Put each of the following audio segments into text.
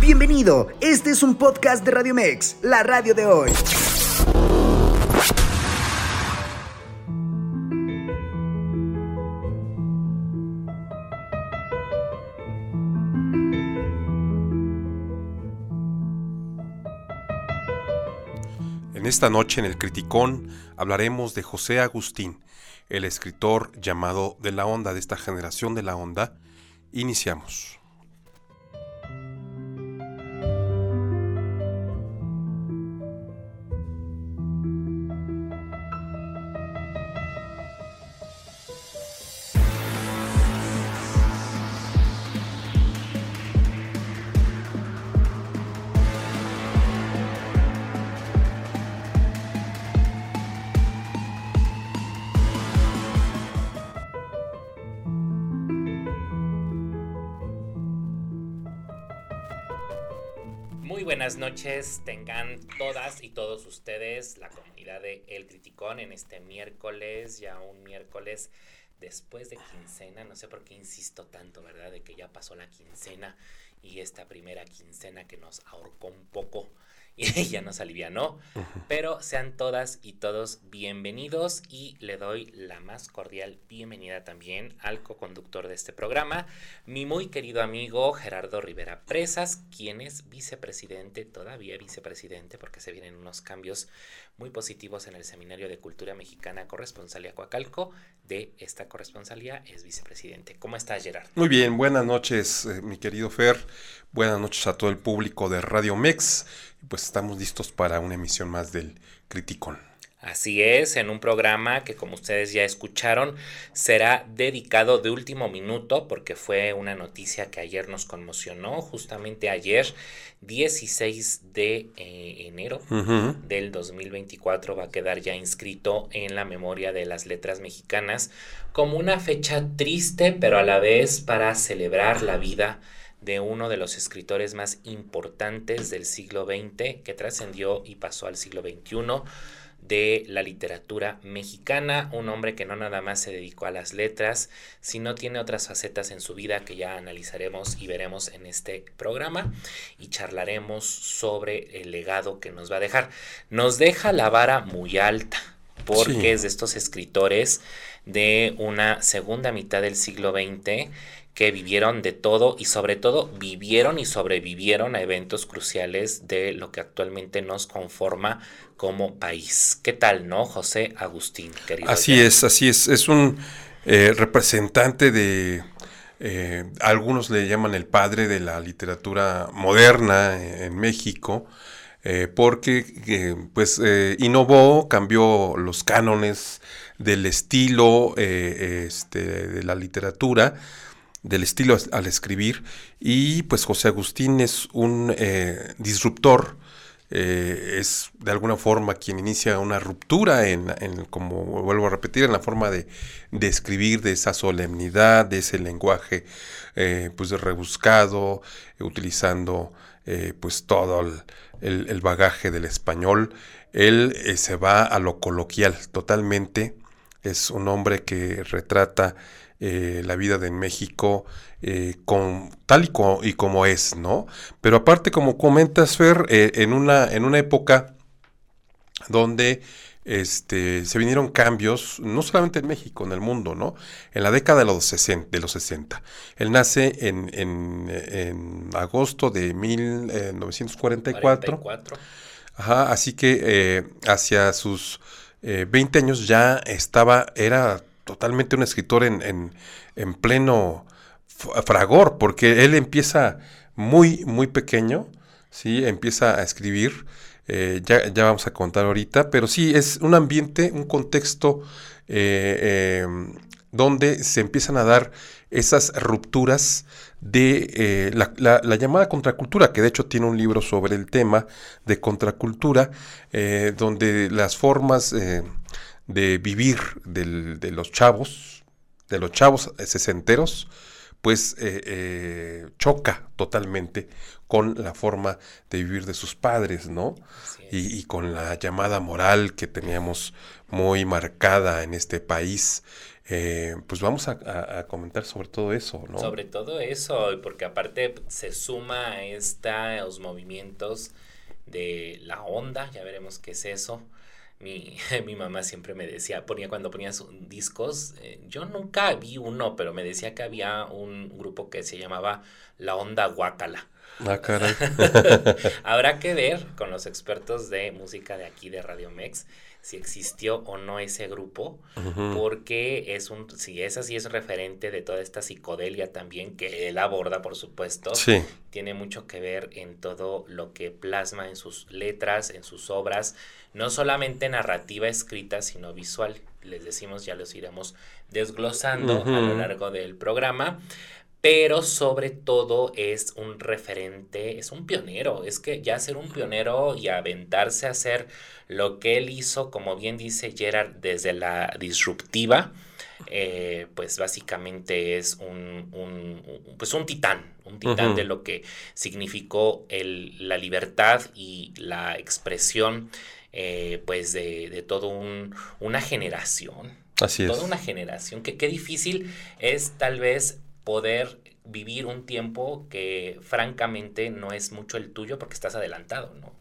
Bienvenido, este es un podcast de Radio Mex, la radio de hoy. En esta noche en el Criticón hablaremos de José Agustín, el escritor llamado de la onda de esta generación de la onda. Iniciamos. Noches, tengan todas y todos ustedes, la comunidad de El Criticón, en este miércoles, ya un miércoles después de quincena, no sé por qué insisto tanto, ¿verdad? De que ya pasó la quincena y esta primera quincena que nos ahorcó un poco y ya nos alivianó. Pero sean todas y todos bienvenidos y le doy la más cordial bienvenida también al co-conductor de este programa, mi muy querido amigo Gerardo Rivera Presas, quien es vicepresidente, todavía vicepresidente, porque se vienen unos cambios muy positivos en el Seminario de Cultura Mexicana Corresponsalía Coacalco. De esta corresponsalía es vicepresidente. ¿Cómo estás, Gerardo? Muy bien, buenas noches, eh, mi querido Fer. Buenas noches a todo el público de Radio Mex. Pues estamos listos para una emisión más del Criticón. Así es, en un programa que como ustedes ya escucharon será dedicado de último minuto porque fue una noticia que ayer nos conmocionó, justamente ayer 16 de eh, enero del 2024 va a quedar ya inscrito en la memoria de las letras mexicanas como una fecha triste pero a la vez para celebrar la vida de uno de los escritores más importantes del siglo XX que trascendió y pasó al siglo XXI de la literatura mexicana, un hombre que no nada más se dedicó a las letras, sino tiene otras facetas en su vida que ya analizaremos y veremos en este programa y charlaremos sobre el legado que nos va a dejar. Nos deja la vara muy alta porque Sí. es de estos escritores de una segunda mitad del siglo XX que vivieron de todo y sobre todo vivieron y sobrevivieron a eventos cruciales de lo que actualmente nos conforma como país. ¿Qué tal, no, José Agustín, querido? Así Jan? es, así es. Es un eh, representante de, eh, algunos le llaman el padre de la literatura moderna en México, eh, porque pues innovó, cambió los cánones del estilo este, de la literatura, del estilo al escribir, y pues José Agustín es un eh, disruptor eh, es de alguna forma quien inicia una ruptura en, en, como vuelvo a repetir, en la forma de, de escribir, de esa solemnidad, de ese lenguaje eh, pues rebuscado, utilizando pues todo el, el- el bagaje del español. Él se va a lo coloquial totalmente. Es un hombre que retrata eh, la vida de México eh, con, tal y, co- y como es, ¿no? Pero aparte, como comentas, Fer, eh, en, una, en una época donde este, se vinieron cambios, no solamente en México, en el mundo, ¿no? En la década de los 60. De los 60. Él nace en, en, en agosto de eh, 1944. 44. Ajá, así que eh, hacia sus eh, 20 años ya estaba, era totalmente un escritor en, en, en pleno fragor, porque él empieza muy, muy pequeño, ¿sí? Empieza a escribir, eh, ya, ya vamos a contar ahorita, pero sí, es un ambiente, un contexto eh, eh, donde se empiezan a dar esas rupturas de eh, la, la- la llamada contracultura, que de hecho tiene un libro sobre el tema de contracultura, donde las formas de vivir del- de los chavos, de los chavos sesenteros, pues eh, eh, choca totalmente con la forma de vivir de sus padres, ¿no? Y, y con la llamada moral que teníamos muy marcada en este país, eh, pues vamos a, comentar sobre todo eso, ¿no? Sobre todo eso, porque aparte se suma a estos movimientos de la onda, ya veremos qué es eso. Mi, mi mamá siempre me decía, ponía cuando ponía discos, eh, yo nunca vi uno, pero me decía que había un grupo que se llamaba La Onda Guacala. Ah, caray. Habrá que ver con los expertos de música de aquí de Radio Mex si existió o no ese grupo, porque es un, si es así, es referente de toda esta psicodelia también que él aborda, por supuesto. Sí. Tiene mucho que ver en todo lo que plasma en sus letras, en sus obras, no solamente narrativa escrita, sino visual. Les decimos, ya los iremos desglosando a lo largo del programa pero sobre todo es un referente, es un pionero, es que ya ser un pionero y aventarse a hacer lo que él hizo, como bien dice Gerard, desde la disruptiva, eh, pues básicamente es un, pues un titán, un titán de lo que significó el, la libertad y la expresión eh, pues de, de toda un, una generación. Así es. Toda una generación. Que qué difícil es tal vez poder vivir un tiempo que francamente no es mucho el tuyo porque estás adelantado, ¿no?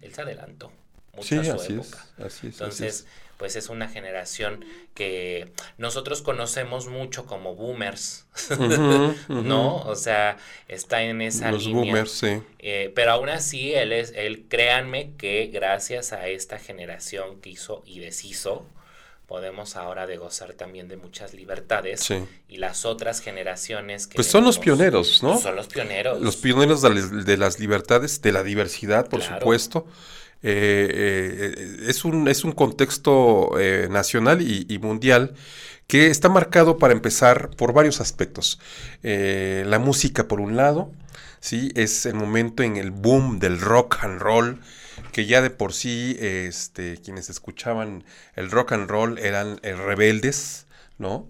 Él se adelantó mucho a su época. Entonces, pues es una generación que nosotros conocemos mucho como boomers, ¿no? O sea, está en esa Los boomers, sí. Eh, pero aún así, él es, él, créanme que gracias a esta generación que hizo y deshizo, podemos ahora de gozar también de muchas libertades y las otras generaciones que pues son los pioneros, ¿no? Son los pioneros. Los pioneros de, las libertades, de la diversidad, por supuesto. Eh, eh, es, un, es un contexto eh, nacional y, mundial que está marcado para empezar por varios aspectos. la música, por un lado, ¿sí? es el momento en el boom del rock and roll que ya de por sí este, quienes escuchaban el rock and roll eran eh, rebeldes, ¿no?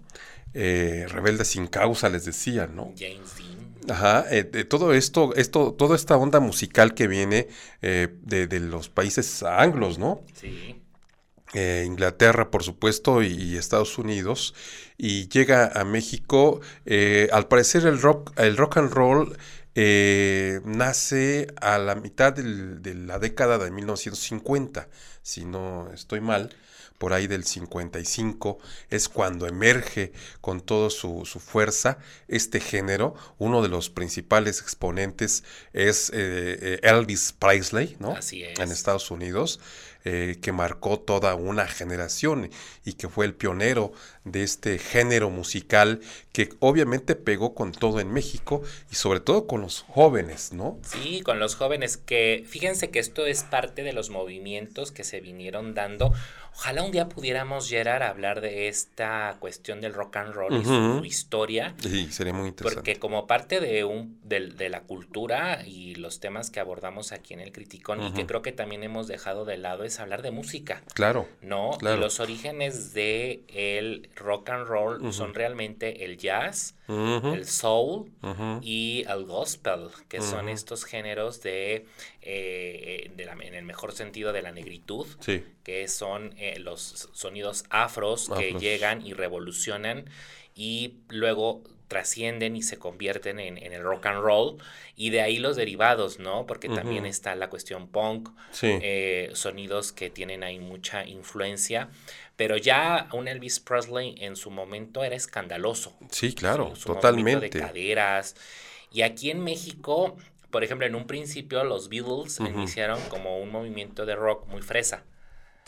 Eh, rebeldes sin causa, les decían, ¿no? James Dean. Ajá, eh, todo esto, esto, toda esta onda musical que viene de, los países anglos, ¿no? Sí. Inglaterra, por supuesto, y, Estados Unidos, y llega a México. al parecer el rock, el rock and roll eh, nace a la mitad de la década de 1950, si no estoy mal, por ahí del 55, es cuando emerge con toda su, fuerza este género. Uno de los principales exponentes es eh, eh, Elvis Presley, ¿no? Así es. En Estados Unidos. Eh, que marcó toda una generación y que fue el pionero de este género musical que obviamente pegó con todo en México y sobre todo con los jóvenes, ¿no? Sí, con los jóvenes que fíjense que esto es parte de los movimientos que se vinieron dando Ojalá un día pudiéramos llegar a hablar de esta cuestión del rock and roll y su historia. Sí, sería muy interesante. Porque como parte de, un, de, la cultura y los temas que abordamos aquí en el Criticón y que creo que también hemos dejado de lado es hablar de música. Claro. ¿No? Los orígenes de el rock and roll son realmente el jazz, el soul y el gospel, que son estos géneros de, eh, de en el mejor sentido de la negritud, que son eh, los sonidos afros, que llegan y revolucionan y luego trascienden y se convierten en, el rock and roll y de ahí los derivados, ¿no? Porque también está la cuestión punk, eh, sonidos que tienen ahí mucha influencia, pero ya un Elvis Presley en su momento era escandaloso. Sí, claro, totalmente. De caderas. Y aquí en México, por ejemplo, en un principio los Beatles iniciaron como un movimiento de rock muy fresa.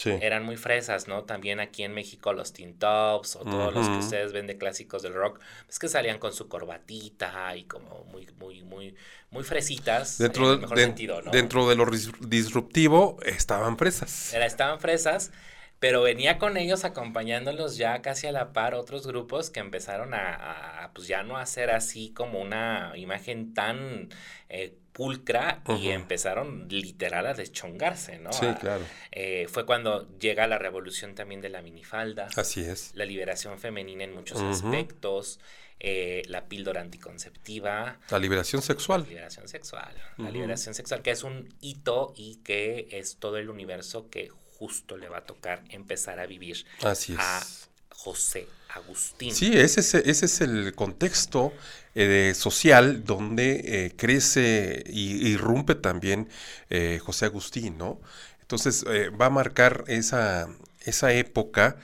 Eran muy fresas, ¿no? También aquí en México los Teen Tops o todos los que ustedes ven de clásicos del rock, es que salían con su corbatita y como muy, muy, muy, muy fresitas. Dentro, de, sentido, ¿no? dentro de lo disruptivo estaban fresas. Era, estaban fresas, pero venía con ellos acompañándolos ya casi a la par otros grupos que empezaron a, pues ya no hacer así como una imagen tan eh, pulcra y empezaron literal a deschongarse, ¿no? Sí, claro. Eh, fue cuando llega la revolución también de la minifalda. Así es. La liberación femenina en muchos aspectos. Eh, la píldora anticonceptiva. La liberación sexual. La liberación sexual. La liberación sexual, que es un hito y que es todo el universo que justo le va a tocar empezar a vivir. Así es José Agustín. Sí, ese es, el contexto eh, social donde eh, crece y irrumpe también eh, José Agustín, ¿no? Entonces va a marcar esa, esa época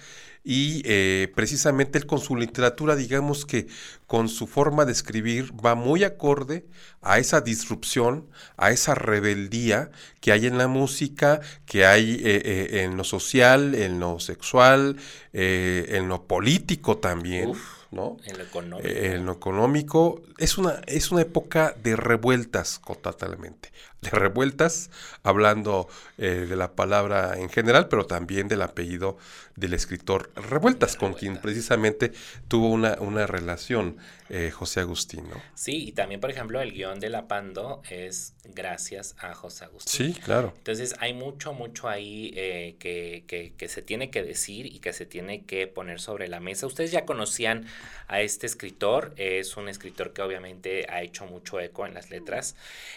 y precisamente él con su literatura, digamos que con su forma de escribir va muy acorde a esa disrupción, a esa rebeldía que hay en la música, que hay en lo social, en lo sexual, en lo político también. ¿no? En lo económico. Eh, en lo económico. Es una, es una época de revueltas totalmente. De revueltas, hablando eh, de la palabra en general, pero también del apellido del escritor Revueltas, con quien precisamente tuvo una, una relación eh, José Agustín, ¿no? Sí, y también, por ejemplo, el guion de La Pando es gracias a José Agustín. Sí, claro. Entonces, hay mucho, mucho ahí eh, que, que, que, se tiene que decir y que se tiene que poner sobre la mesa. Ustedes ya conocían a este escritor, es un escritor que obviamente ha hecho mucho eco en las letras,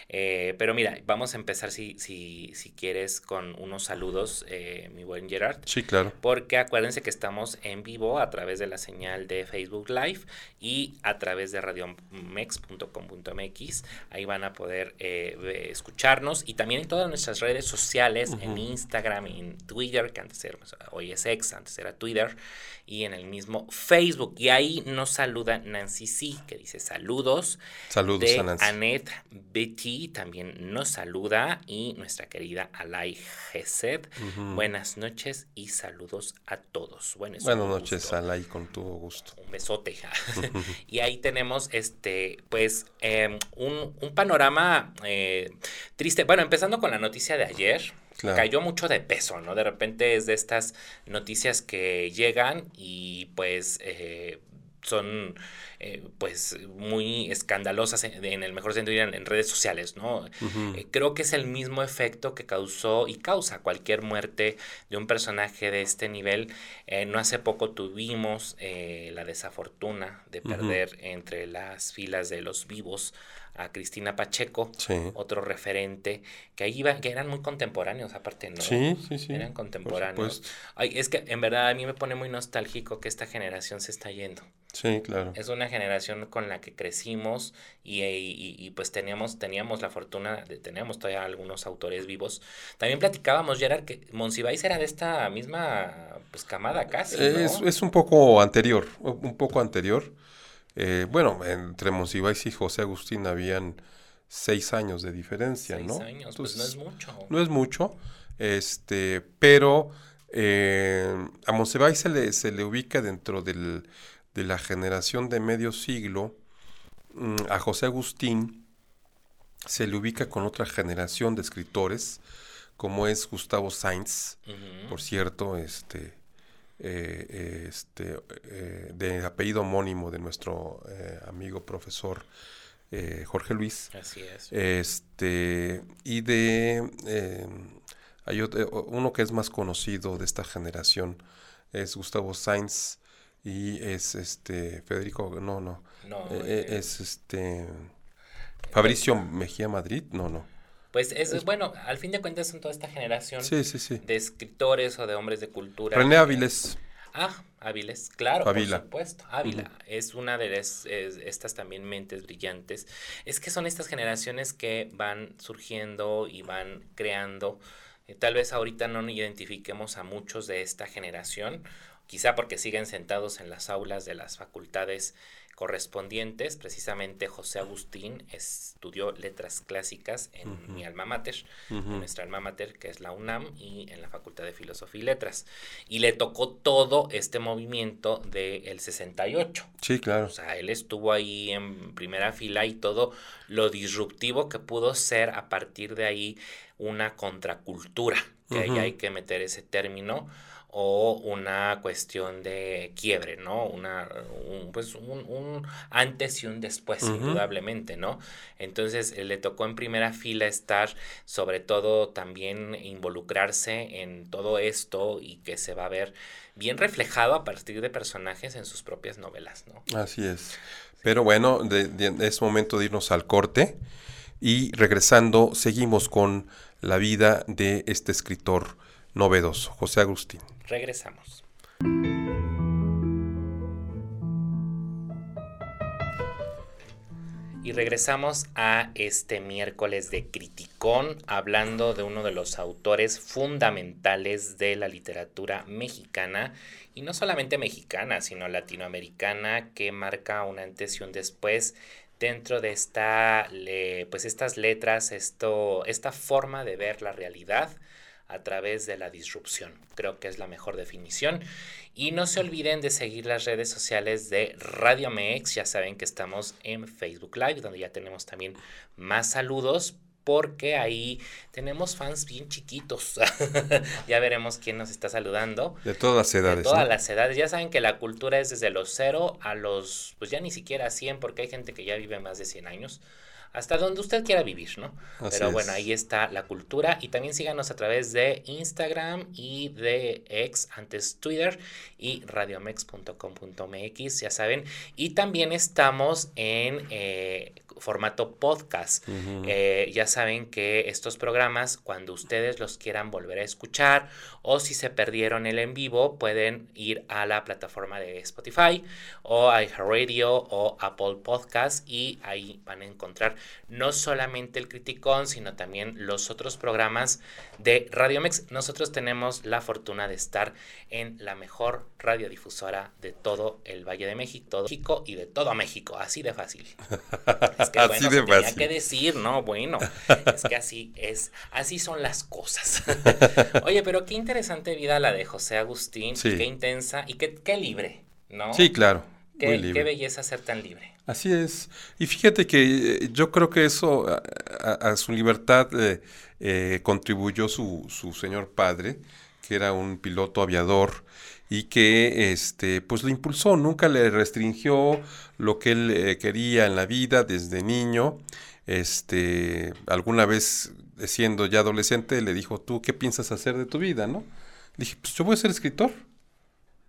eh, pero mira, vamos a empezar, si, si, si quieres, con unos saludos, mi buen Gerard. Sí, claro. Porque acuérdense que estamos en vivo a través de la señal de Facebook Live y a través de radiomex.com.mx. Ahí van a poder eh, escucharnos y también en todas nuestras redes sociales, en Instagram, en Twitter, que antes era, hoy es ex, antes era Twitter, y en el mismo Facebook. Y ahí nos saluda Nancy C, que dice saludos. Saludos de a Nancy. Annette Betty también nos saluda y nuestra querida Alay Gesed. Buenas noches y saludos a todos. Buenas, Buenas noches, Alay, con tu gusto. Un besote. y ahí tenemos este, pues, em, un, un, panorama eh, triste. Bueno, empezando con la noticia de ayer. Claro. Cayó mucho de peso, ¿no? De repente es de estas noticias que llegan y pues eh, son eh, pues muy escandalosas en, en, el mejor sentido en, en redes sociales, ¿no? Uh -huh. eh, creo que es el mismo efecto que causó y causa cualquier muerte de un personaje de este nivel. Eh, no hace poco tuvimos eh, la desafortuna de perder uh -huh. entre las filas de los vivos a Cristina Pacheco, sí. otro referente, que ahí iba, que eran muy contemporáneos, aparte, ¿no? Sí, sí, sí. Eran contemporáneos. Ay, es que en verdad a mí me pone muy nostálgico que esta generación se está yendo. Sí, claro. Es una generación con la que crecimos y, y, y pues teníamos, teníamos la fortuna de, teníamos todavía algunos autores vivos. También platicábamos, Gerard, que Monsiváis era de esta misma pues camada casi, ¿no? Es, es un poco anterior, un poco anterior. Eh, bueno, entre Monsiváis y José Agustín habían seis años de diferencia, seis ¿no? años, Entonces, pues no es mucho. No es mucho, este, pero eh, a Monsiváis se le, se le ubica dentro del, de la generación de medio siglo. Mm, a José Agustín se le ubica con otra generación de escritores, como es Gustavo Sainz, uh -huh. por cierto, este eh, este, eh, de apellido homónimo de nuestro eh, amigo profesor eh, Jorge Luis. Así es. Este, y de, hay otro, uno que es más conocido de esta generación, es Gustavo Sainz y es este, Federico, no, no, no es este, Fabricio Mejía Madrid, no, no. Pues es, es, bueno, al fin de cuentas son toda esta generación sí, sí, sí. de escritores o de hombres de cultura. René Áviles. Ah, Áviles, claro, Ávila. por supuesto. Ávila uh -huh. es una de las, es, estas también mentes brillantes. Es que son estas generaciones que van surgiendo y van creando. Eh, tal vez ahorita no identifiquemos a muchos de esta generación, quizá porque siguen sentados en las aulas de las facultades correspondientes. Precisamente José Agustín estudió letras clásicas en uh -huh. mi alma mater, uh -huh. nuestra alma mater, que es la UNAM, y en la Facultad de Filosofía y Letras. Y le tocó todo este movimiento del de 68. Sí, claro. O sea, él estuvo ahí en primera fila y todo lo disruptivo que pudo ser a partir de ahí una contracultura, que uh -huh. ahí hay que meter ese término o una cuestión de quiebre, ¿no? Una, un, pues un, un, antes y un después, uh -huh. indudablemente, ¿no? Entonces le tocó en primera fila estar, sobre todo también involucrarse en todo esto y que se va a ver bien reflejado a partir de personajes en sus propias novelas, ¿no? Así es. Pero bueno, de, de, es momento de irnos al corte y regresando seguimos con la vida de este escritor novedoso. José Agustín. Regresamos. Y regresamos a este miércoles de Criticón, hablando de uno de los autores fundamentales de la literatura mexicana, y no solamente mexicana, sino latinoamericana, que marca un antes y un después dentro de esta, pues estas letras, esto, esta forma de ver la realidad a través de la disrupción. Creo que es la mejor definición. Y no se olviden de seguir las redes sociales de Radio Mex. Ya saben que estamos en Facebook Live, donde ya tenemos también más saludos. Porque ahí tenemos fans bien chiquitos. ya veremos quién nos está saludando. De todas las edades. De todas las edades. Ya saben que la cultura es desde los cero a los, pues ya ni siquiera 100, porque hay gente que ya vive más de 100 años hasta donde usted quiera vivir, ¿no? Pero bueno, ahí está la cultura y también síganos a través de Instagram y de ex, antes Twitter y radiomex.com.mx, ya saben. Y también estamos en eh, formato podcast. Eh, ya saben que estos programas, cuando ustedes los quieran volver a escuchar o si se perdieron el en vivo, pueden ir a la plataforma de Spotify o iHeartRadio o Apple Podcast y ahí van a encontrar no solamente el Criticón, sino también los otros programas de Radiomex. Nosotros tenemos la fortuna de estar en la mejor radiodifusora de todo el Valle de México, todo México y de todo México, así de fácil. Que bueno, se tenía que decir, ¿no? Bueno, es que así es, así son las cosas. Oye, pero qué interesante vida la de José Agustín, qué intensa y qué, qué libre, ¿no? Sí, claro. Qué, qué belleza ser tan libre. Así es. Y fíjate que eh, yo creo que eso, a, su libertad, eh, eh, contribuyó su, su señor padre, que era un piloto aviador y que este pues lo impulsó, nunca le restringió lo que él quería en la vida desde niño. Este, alguna vez siendo ya adolescente le dijo, "¿Tú qué piensas hacer de tu vida?", ¿no? Dije, "Pues yo voy a ser escritor."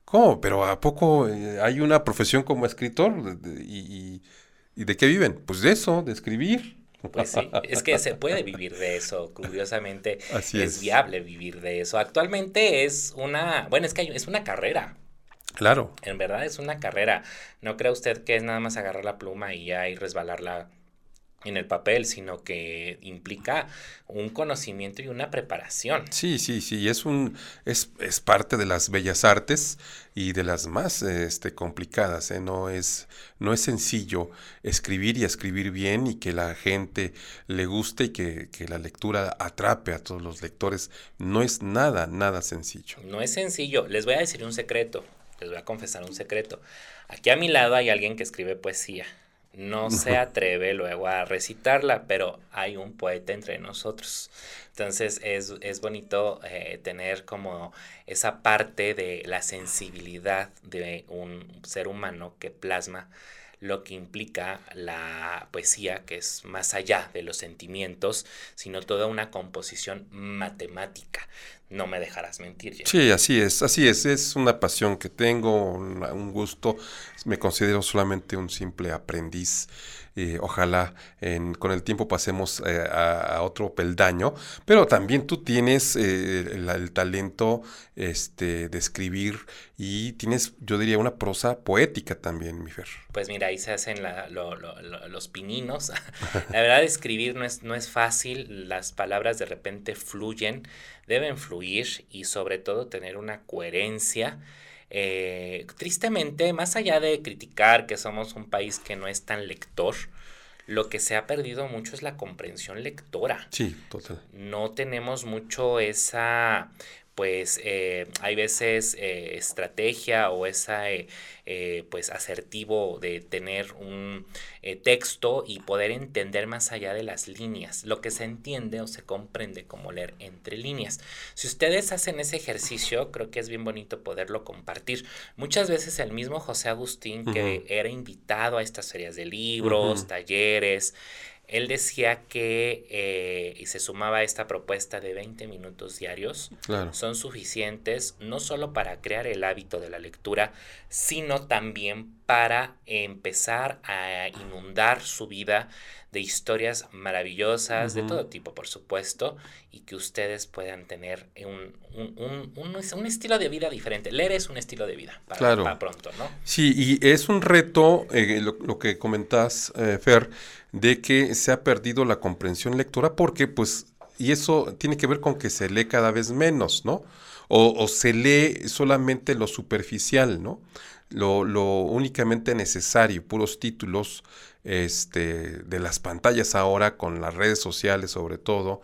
¿Cómo? ¿Pero a poco eh, hay una profesión como escritor? ¿Y, de qué viven? Pues de eso, de escribir. Pues sí, es que se puede vivir de eso, curiosamente es, viable vivir de eso. Actualmente es una, bueno, es que es una carrera. Claro. En verdad es una carrera. No cree usted que es nada más agarrar la pluma y ya y resbalarla en el papel, sino que implica un conocimiento y una preparación. Sí, sí, sí, es un es, es parte de las bellas artes y de las más este, complicadas, ¿eh? no es no es sencillo escribir y escribir bien y que la gente le guste y que, que la lectura atrape a todos los lectores, no es nada, nada sencillo. No es sencillo, les voy a decir un secreto, les voy a confesar un secreto. Aquí a mi lado hay alguien que escribe poesía no se atreve luego a recitarla, pero hay un poeta entre nosotros. Entonces es, es bonito eh, tener como esa parte de la sensibilidad de un ser humano que plasma lo que implica la poesía, que es más allá de los sentimientos, sino toda una composición matemática. No me dejarás mentir. Sí, así es, así es, es una pasión que tengo, un gusto, me considero solamente un simple aprendiz ojalá con el tiempo pasemos eh, a, otro peldaño, pero también tú tienes eh, el, talento este, de escribir y tienes, yo diría, una prosa poética también, mi Fer. Pues mira, ahí se hacen los pininos. la verdad, escribir no es, no es fácil, las palabras de repente fluyen, deben fluir y sobre todo tener una coherencia. Eh, tristemente, más allá de criticar que somos un país que no es tan lector, lo que se ha perdido mucho es la comprensión lectora. Sí, total. No tenemos mucho esa pues eh, hay veces eh, estrategia o esa eh, pues asertivo de tener un texto y poder entender más allá de las líneas, lo que se entiende o se comprende como leer entre líneas. Si ustedes hacen ese ejercicio, creo que es bien bonito poderlo compartir. Muchas veces el mismo José Agustín, que era invitado a estas ferias de libros, talleres, él decía que, eh, y se sumaba a esta propuesta de 20 minutos diarios, son suficientes no solo para crear el hábito de la lectura, sino también para empezar a inundar su vida de historias maravillosas, de todo tipo, por supuesto, y que ustedes puedan tener un, un, un, un, estilo de vida diferente. Leer es un estilo de vida para, pronto, ¿no? Sí, y es un reto, eh, lo, que comentas, eh, Fer, de que se ha perdido la comprensión lectora porque pues y eso tiene que ver con que se lee cada vez menos, ¿no? O, se lee solamente lo superficial, ¿no? Lo, únicamente necesario, puros títulos este, de las pantallas ahora, con las redes sociales sobre todo.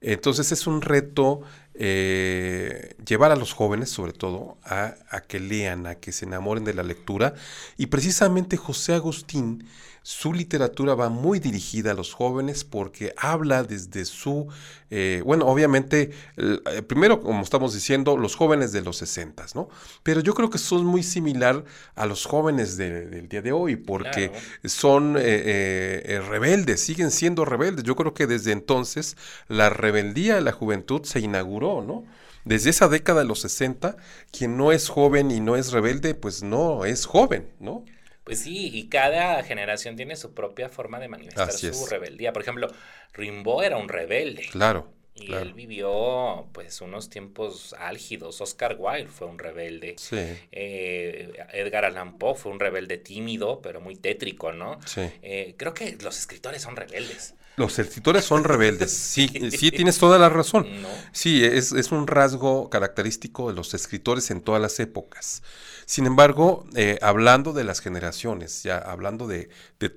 Entonces es un reto eh, llevar a los jóvenes, sobre todo, a, a, que lean, a que se enamoren de la lectura. Y precisamente José Agustín su literatura va muy dirigida a los jóvenes porque habla desde su, eh, bueno, obviamente, eh, primero, como estamos diciendo, los jóvenes de los 60, ¿no? Pero yo creo que son muy similar a los jóvenes del día de hoy porque son eh, rebeldes, siguen siendo rebeldes. Yo creo que desde entonces la rebeldía de la juventud se inauguró, ¿no? Desde esa década de los 60, quien no es joven y no es rebelde, pues no es joven, ¿no? Pues sí, y cada generación tiene su propia forma de manifestar su rebeldía. Por ejemplo, Rimbaud era un rebelde. Claro. Y él vivió pues unos tiempos álgidos. Oscar Wilde fue un rebelde. Sí. Eh, Edgar Allan Poe fue un rebelde tímido, pero muy tétrico, ¿no? Sí. Eh, creo que los escritores son rebeldes. Los escritores son rebeldes, sí, sí tienes toda la razón. Sí, es, es, un rasgo característico de los escritores en todas las épocas. Sin embargo, eh, hablando de las generaciones, ya hablando de,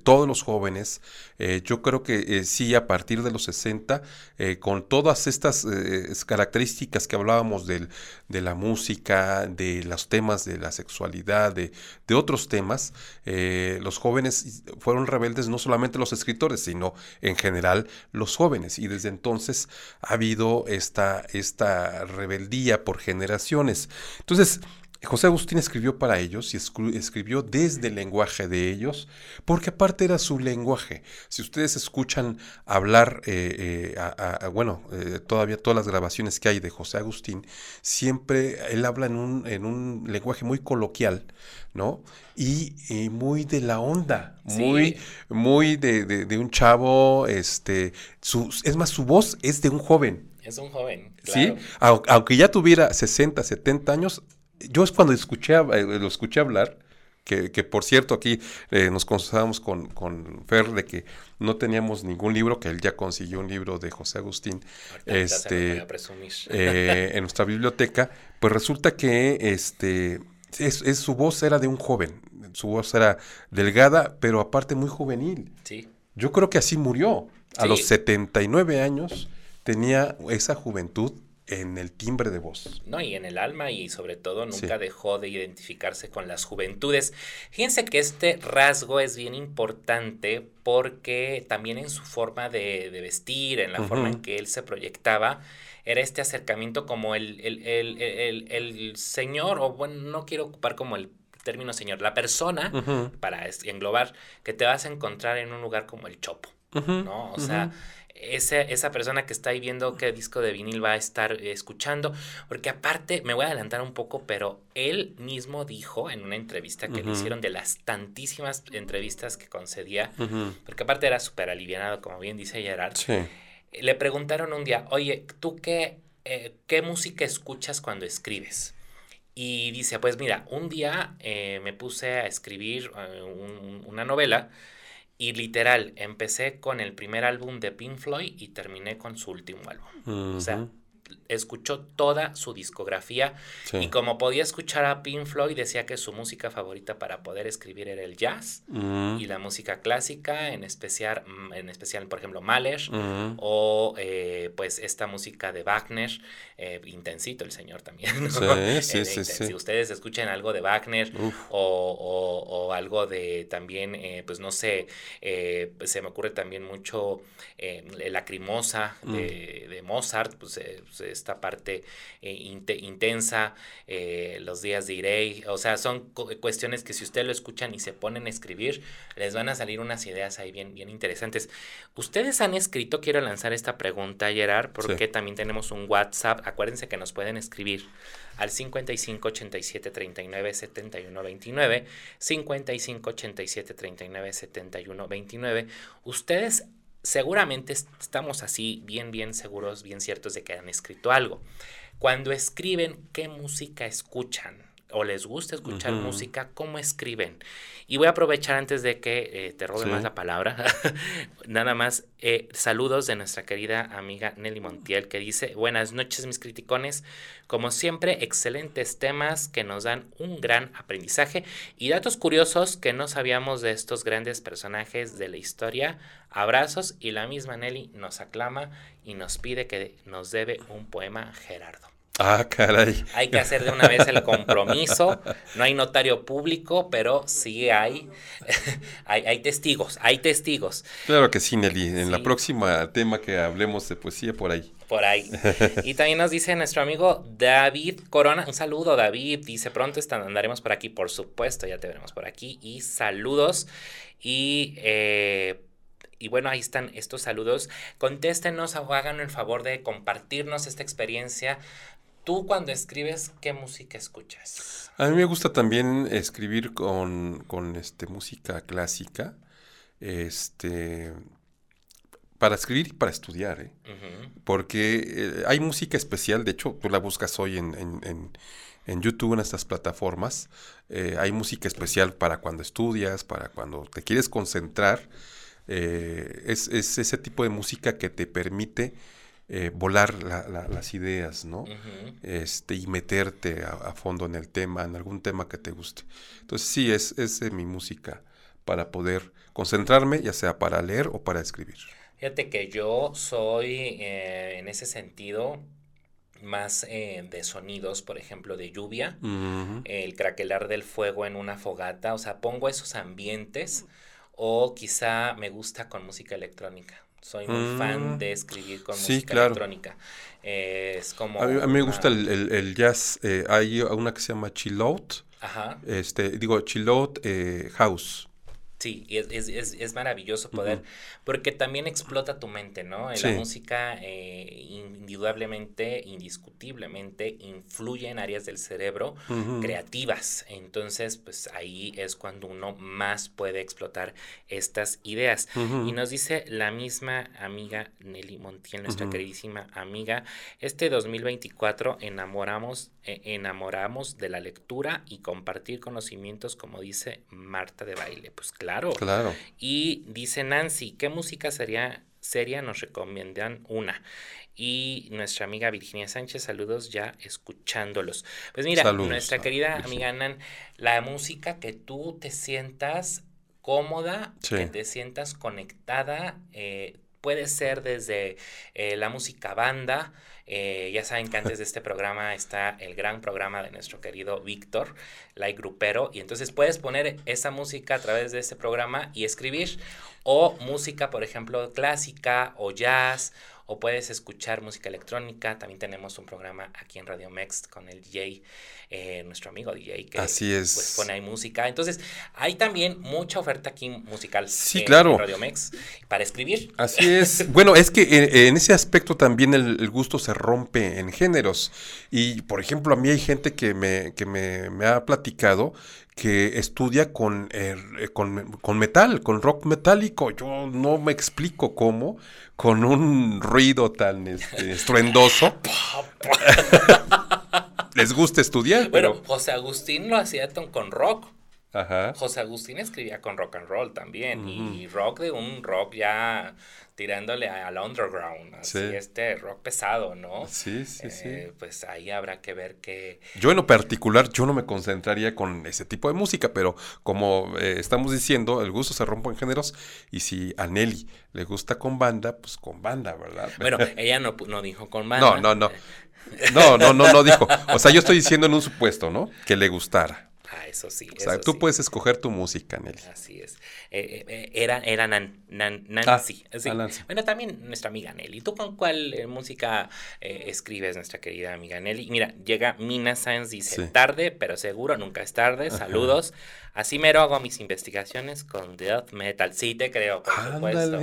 todos los jóvenes, eh, yo creo que eh, sí, a partir de los 60, con todas estas características que hablábamos de la música, de los temas de la sexualidad, de, otros temas, los jóvenes fueron rebeldes, no solamente los escritores, sino en general los jóvenes. Y desde entonces ha habido esta, esta rebeldía por generaciones. Entonces, José Agustín escribió para ellos y escribió desde el lenguaje de ellos, porque aparte era su lenguaje. Si ustedes escuchan hablar, eh, eh, bueno, eh, todavía todas las grabaciones que hay de José Agustín, siempre él habla en un, en un lenguaje muy coloquial, ¿no? Y, muy de la onda, muy, muy de, un chavo, este, es más, su voz es de un joven. Es un joven. Sí, aunque ya tuviera 60, 70 años, yo es cuando escuché, eh, lo escuché hablar, que, que, por cierto aquí eh, nos consultábamos con, con, Fer de que no teníamos ningún libro, que él ya consiguió un libro de José Agustín este, eh, en nuestra biblioteca, pues resulta que este, es, su voz era de un joven, su voz era delgada, pero aparte muy juvenil. Sí. Yo creo que así murió. A los 79 años tenía esa juventud en el timbre de voz. No, y en el alma y sobre todo nunca dejó de identificarse con las juventudes. Fíjense que este rasgo es bien importante porque también en su forma de, vestir, en la forma en que él se proyectaba, era este acercamiento como el, el, señor, o bueno, no quiero ocupar como el término señor, la persona, para englobar, que te vas a encontrar en un lugar como el Chopo, ¿no? O sea esa persona que está ahí viendo qué disco de vinil va a estar escuchando, porque aparte, me voy a adelantar un poco, pero él mismo dijo en una entrevista que le hicieron de las tantísimas entrevistas que concedía, porque aparte era súper alivianado, como bien dice Gerard, le preguntaron un día, oye, ¿tú qué, eh, qué música escuchas cuando escribes? Y dice, pues mira, un día eh, me puse a escribir eh, una novela y literal, empecé con el primer álbum de Pink Floyd y terminé con su último álbum. O sea, escuchó toda su discografía y como podía escuchar a Pink Floyd decía que su música favorita para poder escribir era el jazz mm. y la música clásica, en especial, mm, en especial por ejemplo Mahler mm. o eh, pues esta música de Wagner, eh, intensito el señor también. Sí, sí, Si ustedes escuchan algo de Wagner o, o, algo de también, eh, pues no sé, pues se me ocurre también mucho Lacrimosa de, de Mozart, pues esta parte eh, intensa, eh, los días de Irei, o sea, son cuestiones que si ustedes lo escuchan y se ponen a escribir, les van a salir unas ideas ahí bien, bien interesantes. Ustedes han escrito, quiero lanzar esta pregunta, Gerard, porque también tenemos un WhatsApp, acuérdense que nos pueden escribir al 55 87 39 71 29, 55 87 39 71 29. Ustedes seguramente estamos así bien, bien seguros, bien ciertos de que han escrito algo. Cuando escriben, ¿qué música escuchan? O les gusta escuchar música, ¿cómo escriben? Y voy a aprovechar antes de que eh, te robe más la palabra, nada más eh, saludos de nuestra querida amiga Nelly Montiel que dice, buenas noches mis criticones, como siempre, excelentes temas que nos dan un gran aprendizaje y datos curiosos que no sabíamos de estos grandes personajes de la historia. Abrazos y la misma Nelly nos aclama y nos pide que nos debe un poema Gerardo. Ah, caray. Hay que hacer de una vez el compromiso. No hay notario público, pero sí hay, hay, testigos, hay testigos. Claro que sí, Nelly. En la próxima tema que hablemos de poesía, por ahí. Por ahí. Y también nos dice nuestro amigo David Corona. Un saludo, David. Dice, pronto andaremos por aquí, por supuesto, ya te veremos por aquí. Y saludos. Y... Eh, y bueno, ahí están estos saludos. Contéstenos o hagan el favor de compartirnos esta experiencia Tú cuando escribes, ¿qué música escuchas? A mí me gusta también escribir con, este, música clásica, este, para escribir y para estudiar, ¿eh? porque eh, hay música especial, de hecho tú la buscas hoy en, en, en, YouTube, en estas plataformas, eh, hay música especial para cuando estudias, para cuando te quieres concentrar, es, es ese tipo de música que te permite eh, volar las ideas, ¿no? este, y meterte a, fondo en el tema, en algún tema que te guste. Entonces sí, es, es mi música para poder concentrarme, ya sea para leer o para escribir. Fíjate que yo soy eh, en ese sentido más eh, de sonidos, por ejemplo, de lluvia, el craquelar del fuego en una fogata, o sea, pongo esos ambientes o quizá me gusta con música electrónica. Soy muy fan mm. de escribir con música electrónica. es como. A mí, me gusta el, jazz. Eh, hay una que se llama Chill Out. Ajá. Este, digo, Chill Out eh, House. Sí, es, es, es, maravilloso poder, porque también explota tu mente, ¿no? La música eh, indudablemente, indiscutiblemente, influye en áreas del cerebro creativas. Entonces, pues ahí es cuando uno más puede explotar estas ideas. Y nos dice la misma amiga Nelly Montiel, nuestra queridísima amiga, este 2024 enamoramos, eh, enamoramos de la lectura y compartir conocimientos, como dice Marta de Baile. Pues claro Claro. Y dice Nancy, ¿qué música sería seria nos recomiendan una? Y nuestra amiga Virginia Sánchez, saludos ya escuchándolos. Pues mira, nuestra querida amiga Nan, la música que tú te sientas cómoda, que te sientas conectada, eh, puede ser desde eh, la música banda, eh, ya saben que antes de este programa está el gran programa de nuestro querido Víctor, Like Grupero, y entonces puedes poner esa música a través de este programa y escribir, o música, por ejemplo, clásica o jazz o puedes escuchar música electrónica. También tenemos un programa aquí en Radio Mex con el DJ, eh, nuestro amigo DJ, que Así es. Pues, pone ahí música. Entonces, hay también mucha oferta aquí musical sí, claro. en Radio Mex para escribir. Así es. bueno, es que en, ese aspecto también el, gusto se rompe en géneros. Y, por ejemplo, a mí hay gente que me, que me, me ha platicado que estudia con, eh, con, con, metal, con rock metálico. Yo no me explico cómo, con un ruido tan este, estruendoso. Les gusta estudiar. Bueno, José Agustín lo hacía con rock. Ajá. José Agustín escribía con rock and roll también. Y rock de un rock ya tirándole al underground, así este rock pesado, ¿no? Sí, sí, sí. Eh, pues ahí habrá que ver que... Yo en lo particular, yo no me concentraría con ese tipo de música, pero como eh, estamos diciendo, el gusto se rompe en géneros y si a Nelly le gusta con banda, pues con banda, ¿verdad? Bueno, ella no, no dijo con banda. No, no, no. No, no, no, no dijo. O sea, yo estoy diciendo en un supuesto, ¿no? Que le gustara. Ah, eso sí. O sea, tú puedes escoger tu música, Nelly. Así es. Eh, eh, eh, era era Nan, Nancy. Ah, bueno, también nuestra amiga Nelly. ¿Tú con cuál música escribes, nuestra querida amiga Nelly? Mira, llega Mina Sanz, dice, tarde, pero seguro, nunca es tarde. Saludos. Así mero hago mis investigaciones con death metal. Sí, te creo, por supuesto.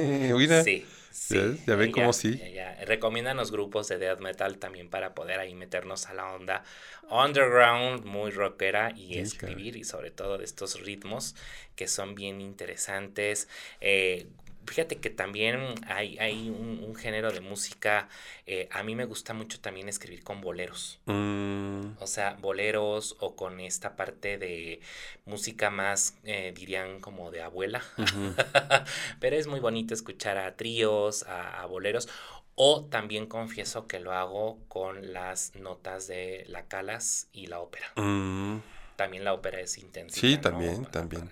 Sí. Sí, ya, ven cómo sí. Recomiendan los grupos de death metal también para poder ahí meternos a la onda underground, muy rockera y escribir y sobre todo de estos ritmos que son bien interesantes. Eh, fíjate que también hay, hay un, género de música, eh, a mí me gusta mucho también escribir con boleros. Mm. O sea, boleros o con esta parte de música más, eh, dirían como de abuela. Pero es muy bonito escuchar a tríos, a, boleros. O también confieso que lo hago con las notas de la calas y la ópera. Mm también la ópera es intensa. Sí, también, también.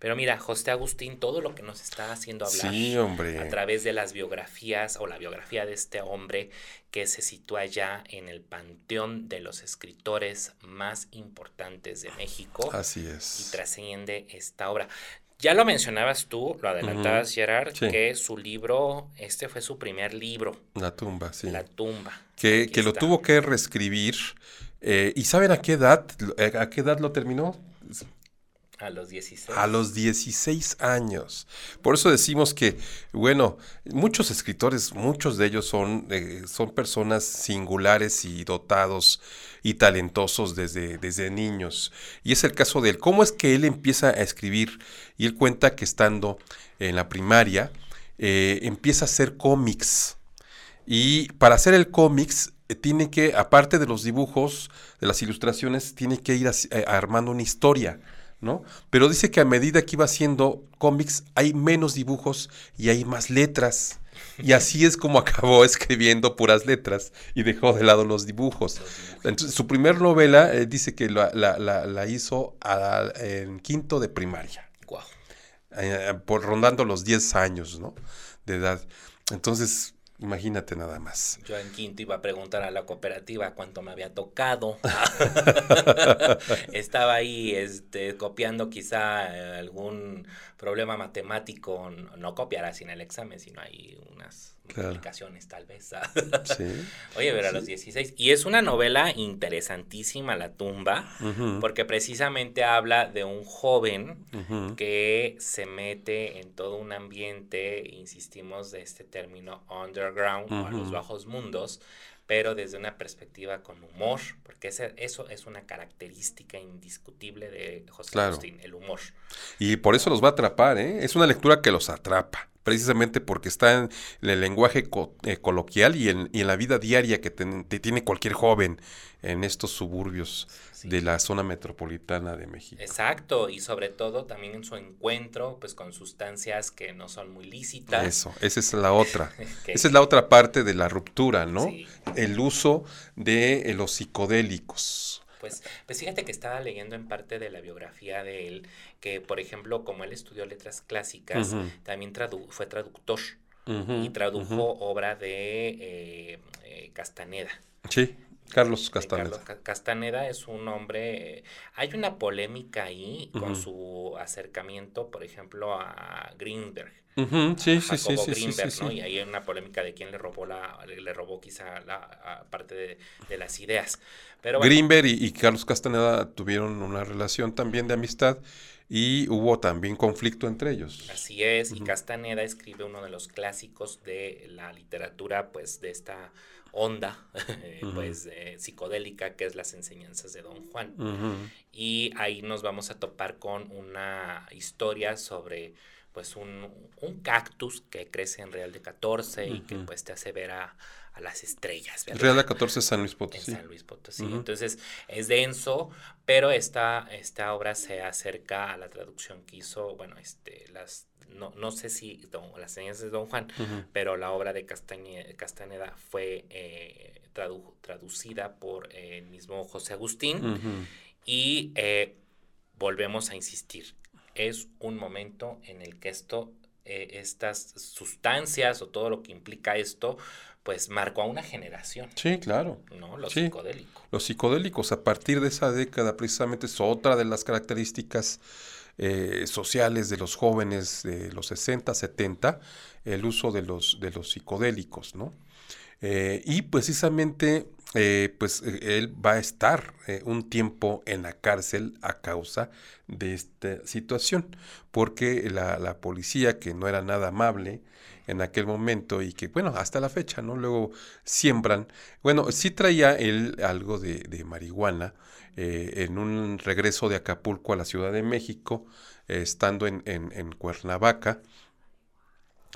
Pero mira, José Agustín, todo lo que nos está haciendo hablar a través de las biografías o la biografía de este hombre que se sitúa ya en el panteón de los escritores más importantes de México. Así es. Y trasciende esta obra. Ya lo mencionabas tú, lo adelantabas, Gerard, que su libro, este fue su primer libro. La tumba, sí. La tumba. Que, que lo tuvo que reescribir eh, ¿Y saben a qué edad? Eh, ¿A qué edad lo terminó? A los 16. A los 16 años. Por eso decimos que, bueno, muchos escritores, muchos de ellos son, eh, son personas singulares y dotados y talentosos desde, desde niños. Y es el caso de él. ¿Cómo es que él empieza a escribir? Y él cuenta que estando en la primaria, empieza a hacer cómics. Y para hacer el cómics tiene que, aparte de los dibujos, de las ilustraciones, tiene que ir eh, armando una historia, ¿no? Pero dice que a medida que iba haciendo cómics hay menos dibujos y hay más letras. Y así es como acabó escribiendo puras letras y dejó de lado los dibujos. Entonces, su primer novela eh, dice que la, hizo en quinto de primaria. por rondando los 10 años, ¿no? De edad. Entonces, Imagínate nada más. Yo en quinto iba a preguntar a la cooperativa cuánto me había tocado. Estaba ahí este, copiando quizá eh, algún problema matemático, no copiará sin el examen, sino hay unas aplicaciones tal vez. Oye, pero a los 16. Y es una novela interesantísima, La tumba, porque precisamente habla de un joven que se mete en todo un ambiente, insistimos de este término, underground o a los bajos mundos, pero desde una perspectiva con humor, porque ese, eso es una característica indiscutible de José Agustín, el humor. Y por eso los va a atrapar, ¿eh? Es una lectura que los atrapa precisamente porque está en, el lenguaje eh, coloquial y en, la vida diaria que tiene cualquier joven en estos suburbios de la zona metropolitana de México. Exacto, y sobre todo también en su encuentro pues con sustancias que no son muy lícitas. Eso, esa es la otra. esa es la otra parte de la ruptura, ¿no? El uso de eh, los psicodélicos. Pues, pues fíjate que estaba leyendo en parte de la biografía de él, que por ejemplo, como él estudió letras clásicas, también fue traductor y tradujo obra de eh, eh, Castaneda. Sí. Carlos Castaneda. Carlos Castaneda es un hombre. hay una polémica ahí con su acercamiento, por ejemplo, a Greenberg. Sí, sí, sí, Greenberg, ¿no? Y ahí hay una polémica de quién le robó la, le robó quizá la parte de, de, las ideas. Pero Greenberg y, Carlos Castaneda tuvieron una relación también de amistad y hubo también conflicto entre ellos. Así es, y Castaneda escribe uno de los clásicos de la literatura, pues de esta onda, pues psicodélica, que es las enseñanzas de Don Juan. Y ahí nos vamos a topar con una historia sobre pues un, un, cactus que crece en Real de 14 y que pues te hace ver a, a las estrellas. Real de 14 San Luis Potosí. San Luis Potosí. Entonces es denso, pero esta, esta obra se acerca a la traducción que hizo, bueno, este, las no, no sé si las enseñanzas de Don Juan, pero la obra de Castañeda fue eh, traducida por el mismo José Agustín y eh, volvemos a insistir, es un momento en el que esto, eh, estas sustancias o todo lo que implica esto, pues marcó a una generación. Sí, claro. ¿No? Los psicodélicos. Los psicodélicos, a partir de esa década, precisamente es otra de las características eh, sociales de los jóvenes de los 60, 70, el uso de los, de los psicodélicos, ¿no? Eh, y precisamente eh, pues eh, él va a estar eh, un tiempo en la cárcel a causa de esta situación, porque la, la, policía, que no era nada amable en aquel momento y que, bueno, hasta la fecha, ¿no? Luego siembran, bueno, sí traía él algo de, marihuana en un regreso de Acapulco a la Ciudad de México, estando en, en, en Cuernavaca,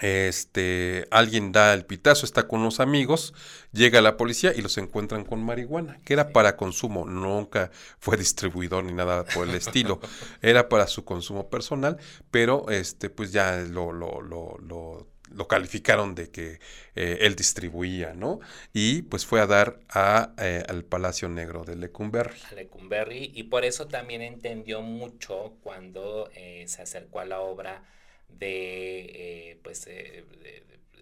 este, alguien da el pitazo, está con unos amigos, llega la policía y los encuentran con marihuana, que era para consumo, nunca fue distribuidor ni nada por el estilo, era para su consumo personal, pero este, pues ya lo, lo, lo, lo lo calificaron de que eh, él distribuía, ¿no? Y pues fue a dar a, eh, al Palacio Negro de Lecumberri. A Lecumberri, y por eso también entendió mucho cuando eh, se acercó a la obra de, pues,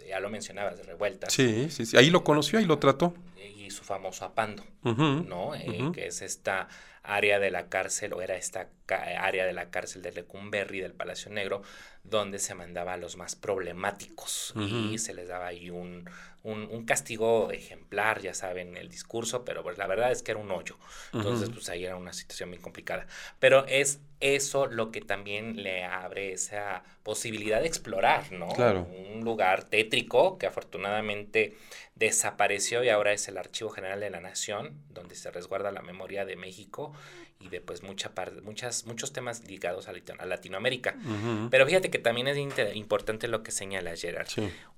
ya lo mencionabas, de Revueltas. Sí, sí, sí, ahí lo conoció, ahí lo trató. Y su famoso apando, ¿no? Que es esta área de la cárcel, o era esta área de la cárcel de Lecumberri, del Palacio Negro, donde se mandaba a los más problemáticos y se les daba ahí un, un, castigo ejemplar, ya saben, el discurso, pero pues la verdad es que era un hoyo. Entonces, pues ahí era una situación muy complicada. Pero es eso lo que también le abre esa posibilidad de explorar, ¿no? Claro. Un lugar tétrico que afortunadamente desapareció y ahora es el Archivo General de la Nación, donde se resguarda la memoria de México y de pues mucha parte, muchas, muchos temas ligados a, Latinoamérica. Pero fíjate que también es importante lo que señala Gerard.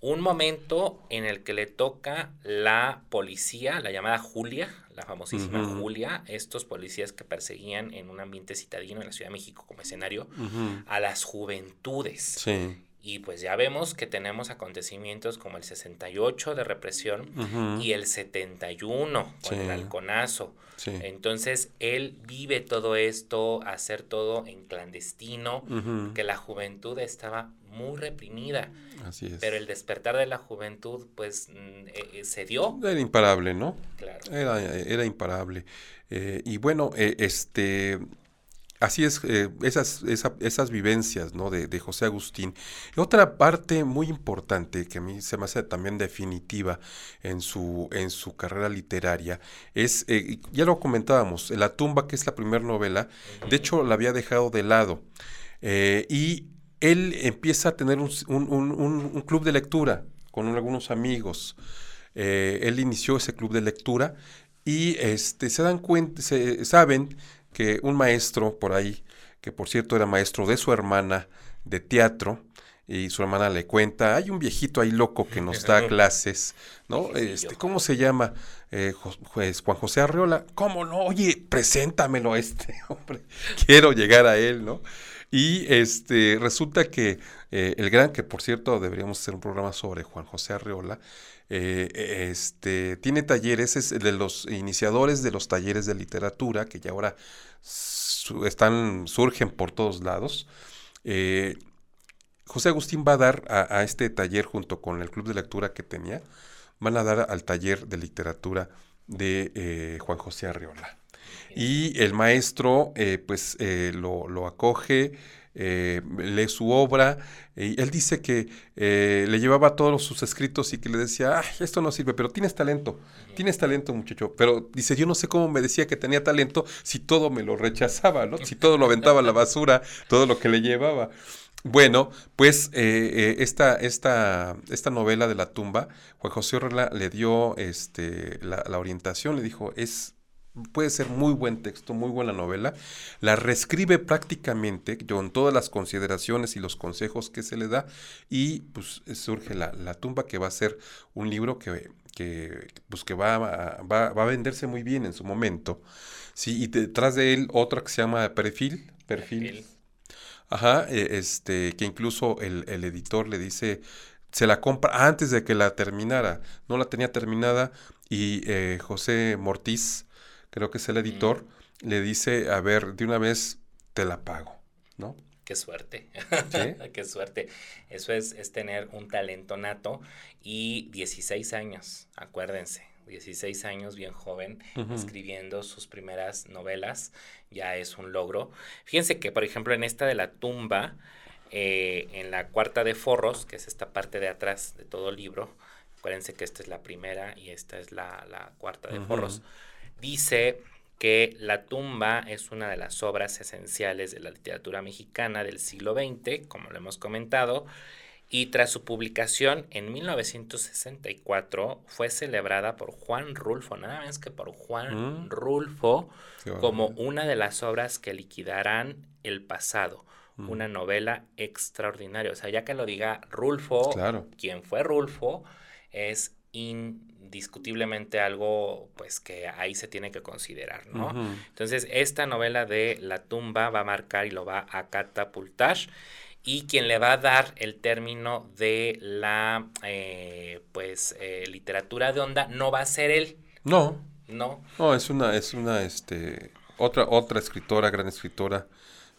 Un momento en el que le toca la policía, la llamada Julia, la famosísima Julia, estos policías que perseguían en un ambiente citadino en la Ciudad de México como escenario, a las juventudes. Sí. Y pues ya vemos que tenemos acontecimientos como el 68 de represión y el 71 con el halconazo. Entonces él vive todo esto, hacer todo en clandestino, que la juventud estaba muy reprimida. Así es. Pero el despertar de la juventud, pues, mm, eh, eh, se dio. Era imparable, ¿no? Claro. Era, era imparable. Eh, y bueno, este Así es, eh, esas, esas vivencias ¿no? de, José Agustín. otra parte muy importante que a mí se me hace también definitiva en su, en su carrera literaria es, eh, ya lo comentábamos, La tumba, que es la primera novela, de hecho la había dejado de lado. Eh, y él empieza a tener un, un, club de lectura con algunos amigos. él inició ese club de lectura y este, se dan cuenta, se, saben que un maestro por ahí, que por cierto era maestro de su hermana de teatro, y su hermana le cuenta, hay un viejito ahí loco que nos da clases, ¿no? Este, ¿Cómo se llama? Eh, pues, Juan José Arreola. ¿Cómo no? Oye, preséntamelo a este hombre. Quiero llegar a él, ¿no? Y este resulta que eh, el gran, que por cierto deberíamos hacer un programa sobre Juan José Arreola, eh, este, tiene talleres, es de los iniciadores de los talleres de literatura, que ya ahora están, surgen por todos lados. Eh, José Agustín va a dar a, este taller junto con el club de lectura que tenía, van a dar al taller de literatura de eh, Juan José Arriola. Y el maestro pues lo, lo acoge, eh, lee su obra, y él dice que eh, le llevaba todos sus escritos y que le decía, esto no sirve, pero tienes talento, tienes talento muchacho, pero dice, yo no sé cómo me decía que tenía talento si todo me lo rechazaba. Si todo lo aventaba a la basura, todo lo que le llevaba. Bueno, pues eh, esta, esta, esta, novela de la tumba, Juan José Orla le dio este, la orientación, le dijo, es puede ser muy buen texto, muy buena novela, la reescribe prácticamente con todas las consideraciones y los consejos que se le da y pues surge la, tumba que va a ser un libro que, que, pues, que va, a, va, a venderse muy bien en su momento. Sí, y detrás de él otra que se llama Perfil. Perfil. Ajá, e, este, que incluso el, el editor le dice, se la compra antes de que la terminara, no la tenía terminada y eh, José Mortiz creo que es el editor, le dice, a ver, de una vez te la pago, ¿no? Qué suerte, qué suerte. Eso es, es tener un talento nato y 16 años, acuérdense, 16 años, bien joven, escribiendo sus primeras novelas, ya es un logro. Fíjense que, por ejemplo, en esta de la tumba, eh, en la cuarta de forros, que es esta parte de atrás de todo el libro, acuérdense que esta es la primera y esta es la, la cuarta de forros dice que La tumba es una de las obras esenciales de la literatura mexicana del siglo XX, como lo hemos comentado, y tras su publicación en 1964 fue celebrada por Juan Rulfo, nada más que por Juan mm. Rulfo, como una de las obras que liquidarán el pasado, una novela extraordinaria. O sea, ya que lo diga Rulfo, Claro. quien fue Rulfo, es indiscutiblemente algo pues que ahí se tiene que considerar, ¿no? Entonces, esta novela de La tumba va a marcar y lo va a catapultar. Y quien le va a dar el término de la eh, pues eh, literatura de onda no va a ser él, No, no. no, es una, es una, este, otra, otra escritora, gran escritora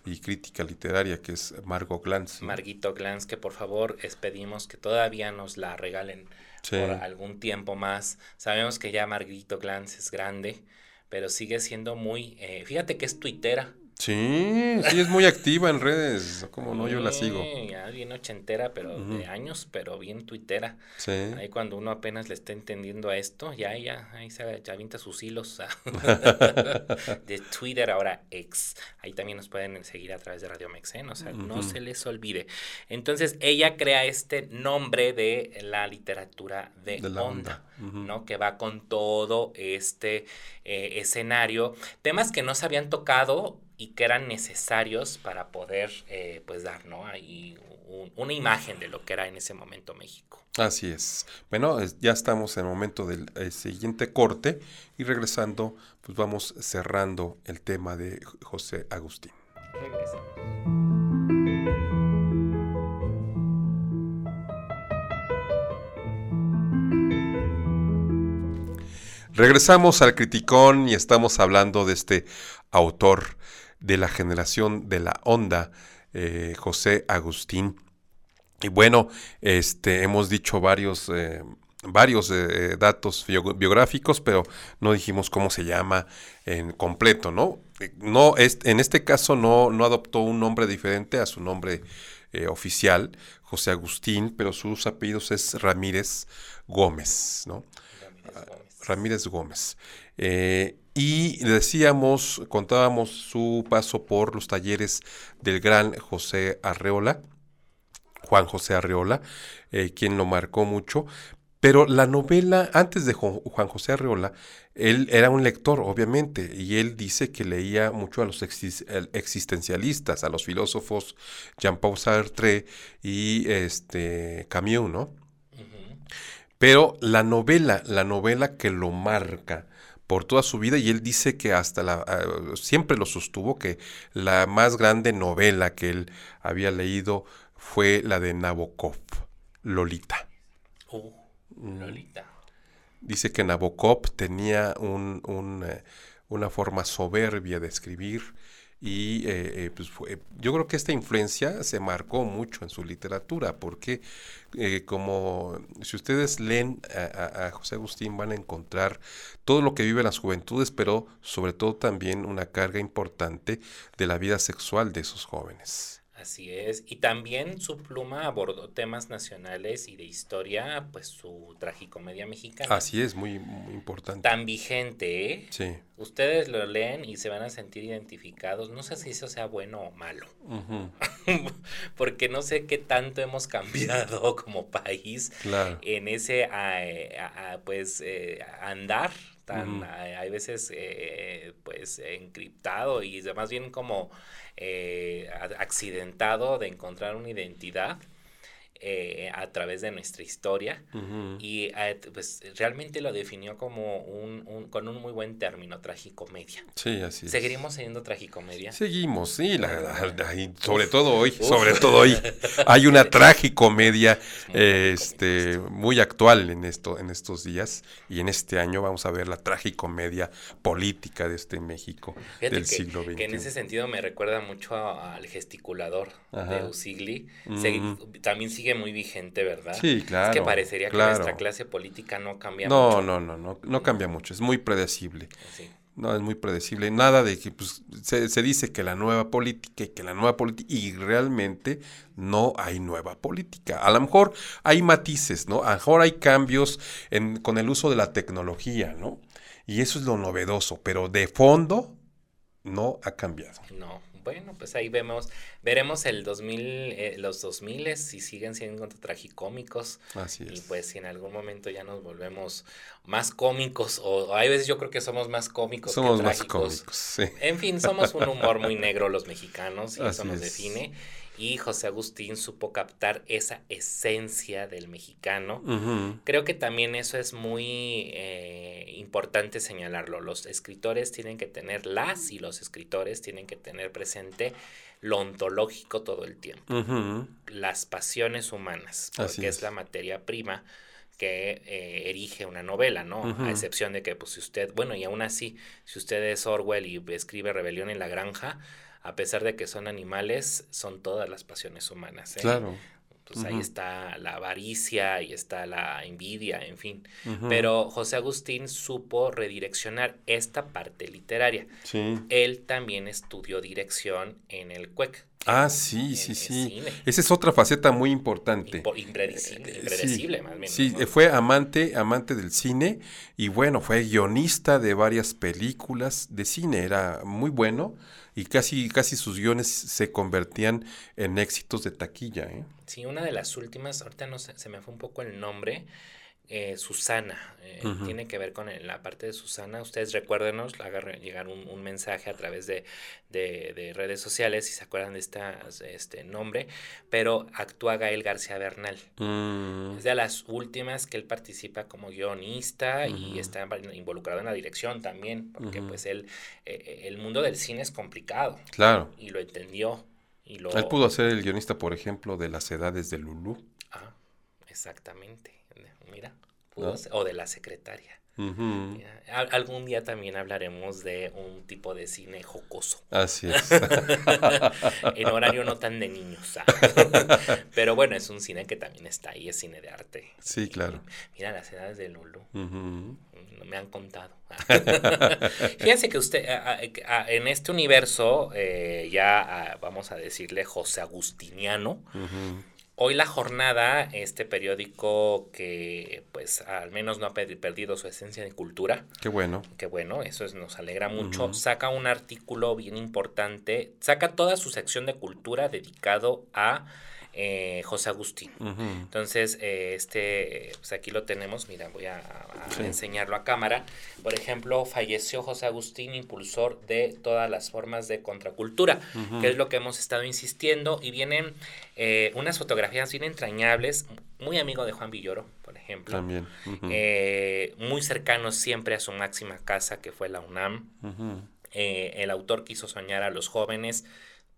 y crítica literaria que es Margot Glantz. Marguito Glantz, que por favor les pedimos que todavía nos la regalen Por algún tiempo más. Sabemos que ya Marguito Glantz es grande, pero sigue siendo muy, eh, fíjate que es tuitera. Sí, sí, es muy activa en redes. Como no, yo la sigo. Sí, Ya bien ochentera, pero de años, pero bien tuitera. Sí. Ahí cuando uno apenas le está entendiendo a esto, ya, ya, ahí se ya avienta sus hilos de Twitter, ahora ex. Ahí también nos pueden seguir a través de Radio Mexen, o sea, no se les olvide. Entonces, ella crea este nombre de la literatura de, De la onda. ¿no? Que va con todo este eh, escenario. Temas que no se habían tocado y que eran necesarios para poder, eh, pues, dar. Ahí un- una imagen de lo que era en ese momento México. Así es. Bueno, ya estamos en el momento del eh, siguiente corte y regresando, pues vamos cerrando el tema de José Agustín. Regresamos. Regresamos al Criticón y estamos hablando de este autor de la generación de la onda, eh, José Agustín. Y bueno, este, hemos dicho varios, eh, varios eh, datos bio- biográficos, pero no dijimos cómo se llama en completo, ¿no? No, es, en este caso no, no adoptó un nombre diferente a su nombre eh, oficial, José Agustín, pero sus apellidos es Ramírez Gómez, ¿no? Ramírez Gómez. Ramírez Gómez. Eh, y decíamos, contábamos su paso por los talleres del gran José Arreola, Juan José Arreola, eh, quien lo marcó mucho. Pero la novela, antes de Juan José Arreola, él era un lector, obviamente, y él dice que leía mucho a los existencialistas, a los filósofos Jean-Paul Sartre y este, Camus, ¿no? Pero la novela, la novela que lo marca por toda su vida, y él dice que hasta la, ah, siempre lo sostuvo, que la más grande novela que él había leído fue la de Nabokov, Lolita. Uh, Lolita. Dice que Nabokov tenía un- un, eh, una forma soberbia de escribir y eh, eh, pues fue- yo creo que esta influencia se marcó mucho en su literatura porque eh, como si ustedes leen a, a- José Agustín van a encontrar todo lo que viven las juventudes, pero sobre todo también una carga importante de la vida sexual de esos jóvenes. Así es. Y también su pluma abordó temas nacionales y de historia, pues su tragicomedia mexicana. Así es, muy, muy importante. Tan vigente, ¿eh? Sí. Ustedes lo leen y se van a sentir identificados. No sé si eso sea bueno o malo, porque no sé qué tanto hemos cambiado como país Claro. en ese eh, ah, pues eh, andar tan ah, hay veces eh, pues encriptado y más bien como eh, accidentado de encontrar una identidad eh, a través de nuestra historia y eh, pues realmente lo definió como un, un- con un muy buen término tragicomedia Sí, así es. seguiremos siendo tragicomedia Seguimos, sí, la, la- la- y sobre todo hoy, Uf. sobre todo hoy, hay una tragicomedia muy este, muy actual en, esto, en estos días y en este año vamos a ver la tragicomedia política de este México Fíjate del que, siglo XXI. que en ese sentido me recuerda mucho a- al gesticulador de. Usigli. Se- también sigue muy vigente, ¿verdad? Sí, Es que claro, parecería claro. que nuestra clase política no cambia No, mucho. no, no, no, no cambia mucho, es muy predecible. Sí. No, es muy predecible. Nada de que pues, se, se dice que la nueva política y que la nueva política, y realmente no hay nueva política. A lo mejor hay matices, ¿no? A lo mejor hay cambios en, con el uso de la tecnología, ¿no? Y eso es lo novedoso, pero de fondo no ha cambiado. No, Bueno, pues ahí vemos, veremos el 2000, eh, los 2000 si siguen siendo tragicómicos. Así Y es. pues si en algún momento ya nos volvemos más cómicos, o hay veces yo creo que somos más cómicos Somos que más trágicos. cómicos, sí. En fin, somos un humor muy negro los mexicanos y eso nos es. Y José Agustín supo captar esa esencia del mexicano. Creo que también eso es muy eh, importante señalarlo. Los escritores tienen que tener, las y los escritores tienen que tener presente lo ontológico todo el tiempo, las pasiones humanas, porque es. es. la materia prima que eh, erige una novela, ¿no? A excepción de que, pues, si usted, bueno, y aún así, si usted es Orwell y escribe Rebelión en la Granja, a pesar de que son animales, son todas las pasiones humanas. ¿eh? Claro. Pues ahí está la avaricia y está la envidia, en fin. Pero José Agustín supo redireccionar esta parte literaria. Sí. Él también estudió dirección en el CUEC. Ah, sí, en sí, sí. cine. Esa es otra faceta muy importante. Impo- impredecible, Eh, impredecible, sí, más bien. Sí, ¿no? eh, fue amante, amante del cine y bueno, fue guionista de varias películas de cine, era muy bueno y casi, casi sus guiones se convertían en éxitos de taquilla, ¿eh? Sí, una de las últimas, ahorita no sé, se me fue un poco el nombre, eh, Susana, eh, tiene que ver con la parte de Susana. Ustedes recuérdenos, haga re- llegar un, un mensaje a través de, de- de redes sociales si se acuerdan de esta, este nombre, pero actúa Gael García Bernal. Mm, Es de las últimas que él participa como guionista y está involucrado en la dirección también, porque pues él, eh, el mundo del cine es complicado claro. y lo entendió. Y lo, Él pudo ser el guionista, por ejemplo, de las edades de Lulú. Ah, exactamente. Mira, pudo ¿No? ser- o de la secretaria. Mira, al- algún día también hablaremos de un tipo de cine jocoso, Así es. en horario no tan de niños. ah. Pero bueno, es un cine que también está ahí, es cine de arte. Sí, claro. Mira las edades de Lulu. No me han contado. Fíjense que usted, a- a- a- en este universo, eh, ya ah, vamos a decirle José Agustiniano, Ujú. Hoy la jornada, este periódico que pues al menos no ha pe- perdido su esencia de cultura, Qué bueno. que bueno, eso es- nos alegra mucho, saca un artículo bien importante, saca toda su sección de cultura dedicado a eh, José Agustín. Entonces, eh, este, eh, pues aquí lo tenemos, mira, voy a, a Sí. enseñarlo a cámara. Por ejemplo, falleció José Agustín, impulsor de todas las formas de contracultura, que es lo que hemos estado insistiendo, y vienen eh, unas fotografías bien entrañables, muy amigo de Juan Villoro, por ejemplo, También. Muy cercano siempre a su máxima casa, que fue la UNAM. El autor quiso soñar a los jóvenes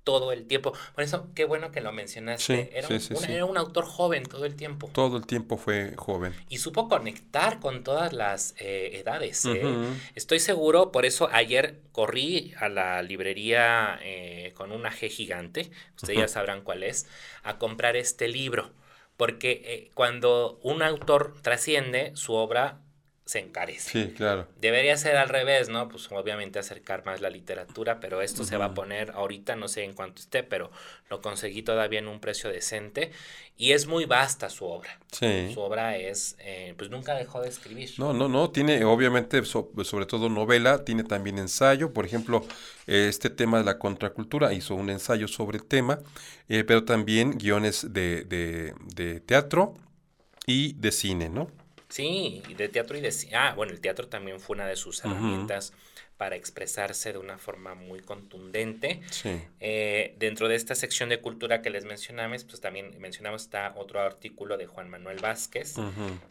todo el tiempo. Por eso, qué bueno que lo mencionaste. Sí, era, sí, un, sí, una- era un autor joven todo el tiempo. Todo el tiempo fue joven. Y supo conectar con todas las eh, edades. ¿eh? Estoy seguro, por eso ayer corrí a la librería eh, con una G gigante, ustedes ya sabrán cuál es, a comprar este libro. Porque cuando un autor trasciende, su obra se encarece. Sí, claro. Debería ser al revés, ¿no? Pues obviamente acercar más la literatura, pero esto se va a poner ahorita, no sé en cuánto esté, pero lo conseguí todavía en un precio decente y es muy vasta su obra. Sí. Su obra es, eh, pues nunca dejó de escribir. No, no, no, tiene obviamente so- sobre todo novela, tiene también ensayo, por ejemplo, este tema de la contracultura, hizo un ensayo sobre el tema, eh, pero también guiones de, de, de teatro y de cine, ¿no? Sí, y de teatro y de Ah, bueno, el teatro también fue una de sus herramientas para expresarse de una forma muy contundente. Sí. Eh, dentro de esta sección de cultura que les mencionamos, pues también mencionamos está otro artículo de Juan Manuel Vázquez.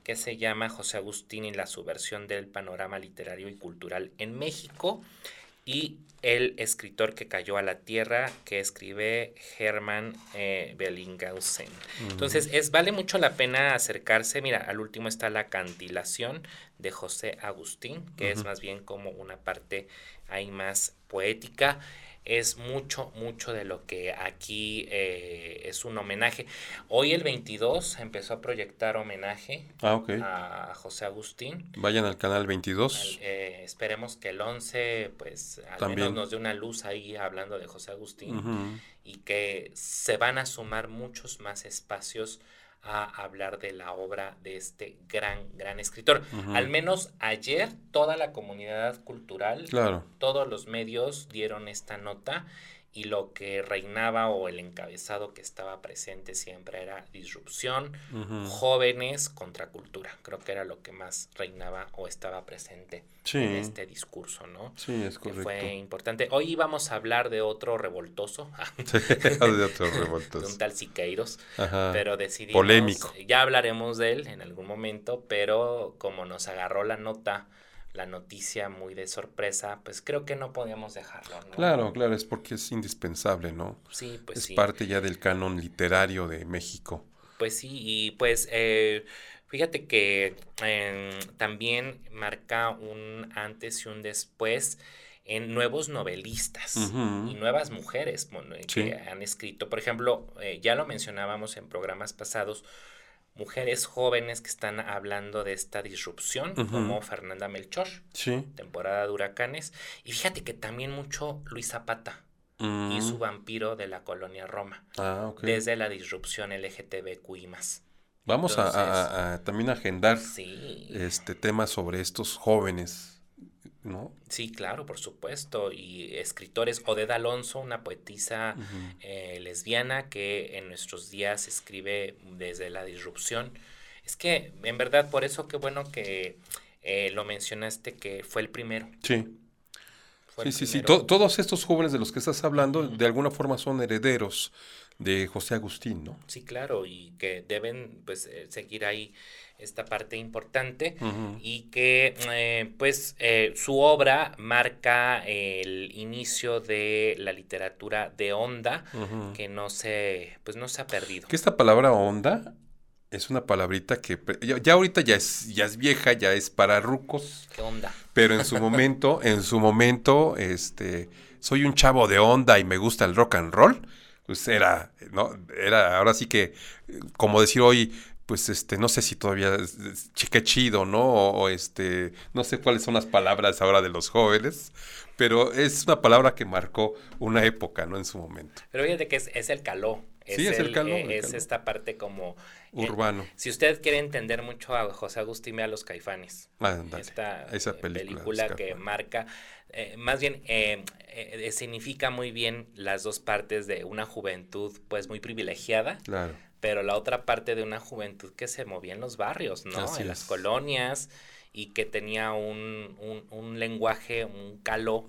Que se llama José Agustín y la subversión del panorama literario y cultural en México y el escritor que cayó a la tierra que escribe Hermann eh, Bellinghausen. Entonces, es, vale mucho la pena acercarse. Mira, al último está la cantilación de José Agustín, que es más bien como una parte ahí más poética. Es mucho, mucho de lo que aquí eh, es un homenaje. Hoy el 22 empezó a proyectar homenaje Ah, a José Agustín. Vayan al canal Al- 22. eh, esperemos que el 11 pues al También. menos nos dé una luz ahí hablando de José Agustín y que se van a sumar muchos más espacios a hablar de la obra de este gran, gran escritor. Al menos ayer toda la comunidad cultural, Claro. todos los medios dieron esta nota y lo que reinaba o el encabezado que estaba presente siempre era disrupción, jóvenes contra cultura. Creo que era lo que más reinaba o estaba presente en este discurso, ¿no? Sí, es correcto. Que fue importante. Hoy vamos a hablar de otro revoltoso. de otro revoltoso. de un tal Siqueiros. Pero decidimos... Polémico. Ya hablaremos de él en algún momento, pero como nos agarró la nota la noticia muy de sorpresa, pues creo que no podíamos dejarlo. ¿no? Claro, claro, es porque es indispensable, ¿no? Sí, pues es sí. parte ya del canon literario de México. Pues sí, y pues eh, fíjate que em, también marca un antes y un después en nuevos novelistas y nuevas mujeres que han escrito. Por ejemplo, eh, ya lo mencionábamos en programas pasados, mujeres jóvenes que están hablando de esta disrupción, como Fernanda Melchor, temporada de huracanes. Y fíjate que también mucho Luis Zapata y mm. su vampiro de la colonia Roma, ah, desde la disrupción LGTBQI. Vamos a, también agendar este tema sobre estos jóvenes ¿no? Sí, claro, por supuesto. Y escritores, Odeda Alonso, una poetisa eh, lesbiana que en nuestros días escribe desde la disrupción. Es que, en verdad, por eso qué bueno que eh, lo mencionaste, que fue el primero. Sí. sí, sí, sí, todos estos jóvenes de los que estás hablando, de alguna forma son herederos de José Agustín, ¿no? Sí, claro, y que deben pues eh, seguir ahí esta parte importante y que eh, pues eh, su obra marca el inicio de la literatura de onda que no se pues no se ha perdido. Que esta palabra onda es una palabrita que ya, ahorita ya es ya es vieja, ya es para rucos. ¿Qué onda? Pero en su momento, en su momento este soy un chavo de onda y me gusta el rock and roll pues era, ¿no? Era ahora sí que, como decir hoy, pues este, no sé si todavía qué chido, ¿no? O, este, no sé cuáles son las palabras ahora de los jóvenes, pero es una palabra que marcó una época, ¿no? En su momento. Pero fíjate que es, el caló. Es sí, es el, caló. Eh, es esta parte como... Eh, Urbano. si usted quiere entender mucho a José Agustín, vea Los Caifanes. Ah, esta esa eh, película, que marca, más bien, significa muy bien las dos partes de una juventud pues muy privilegiada. Claro pero la otra parte de una juventud que se movía en los barrios, ¿no? en las colonias y que tenía un, un, lenguaje, un calo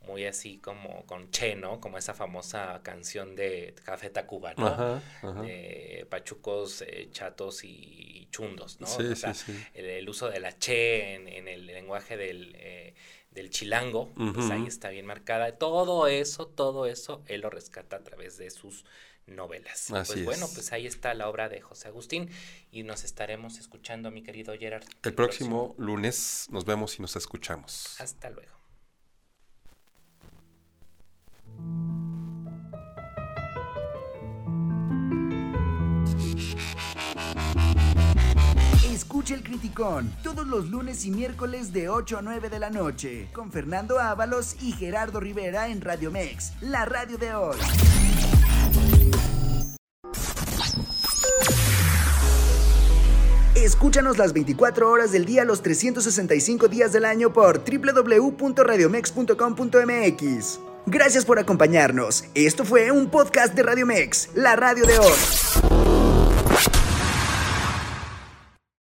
muy así como con Che, ¿no? Como esa famosa canción de Café Tacuba, ¿no? Pachucos, eh, chatos y chundos, ¿no? Sí, sí, sí. El, uso de la Che en, el lenguaje del, eh, del chilango, pues ahí está bien marcada. Todo eso, todo eso, él lo rescata a través de sus novelas. pues bueno, pues ahí está la obra de José Agustín y nos estaremos escuchando, mi querido Gerard. El, próximo, lunes nos vemos y nos escuchamos. Hasta luego. Escucha el Criticón todos los lunes y miércoles de 8 a 9 de la noche con Fernando Ábalos y Gerardo Rivera en Radio Mex, la radio de hoy. Escúchanos las 24 horas del día, los 365 días del año por www.radiomex.com.mx. Gracias por acompañarnos. Esto fue un podcast de Radiomex, la radio de hoy.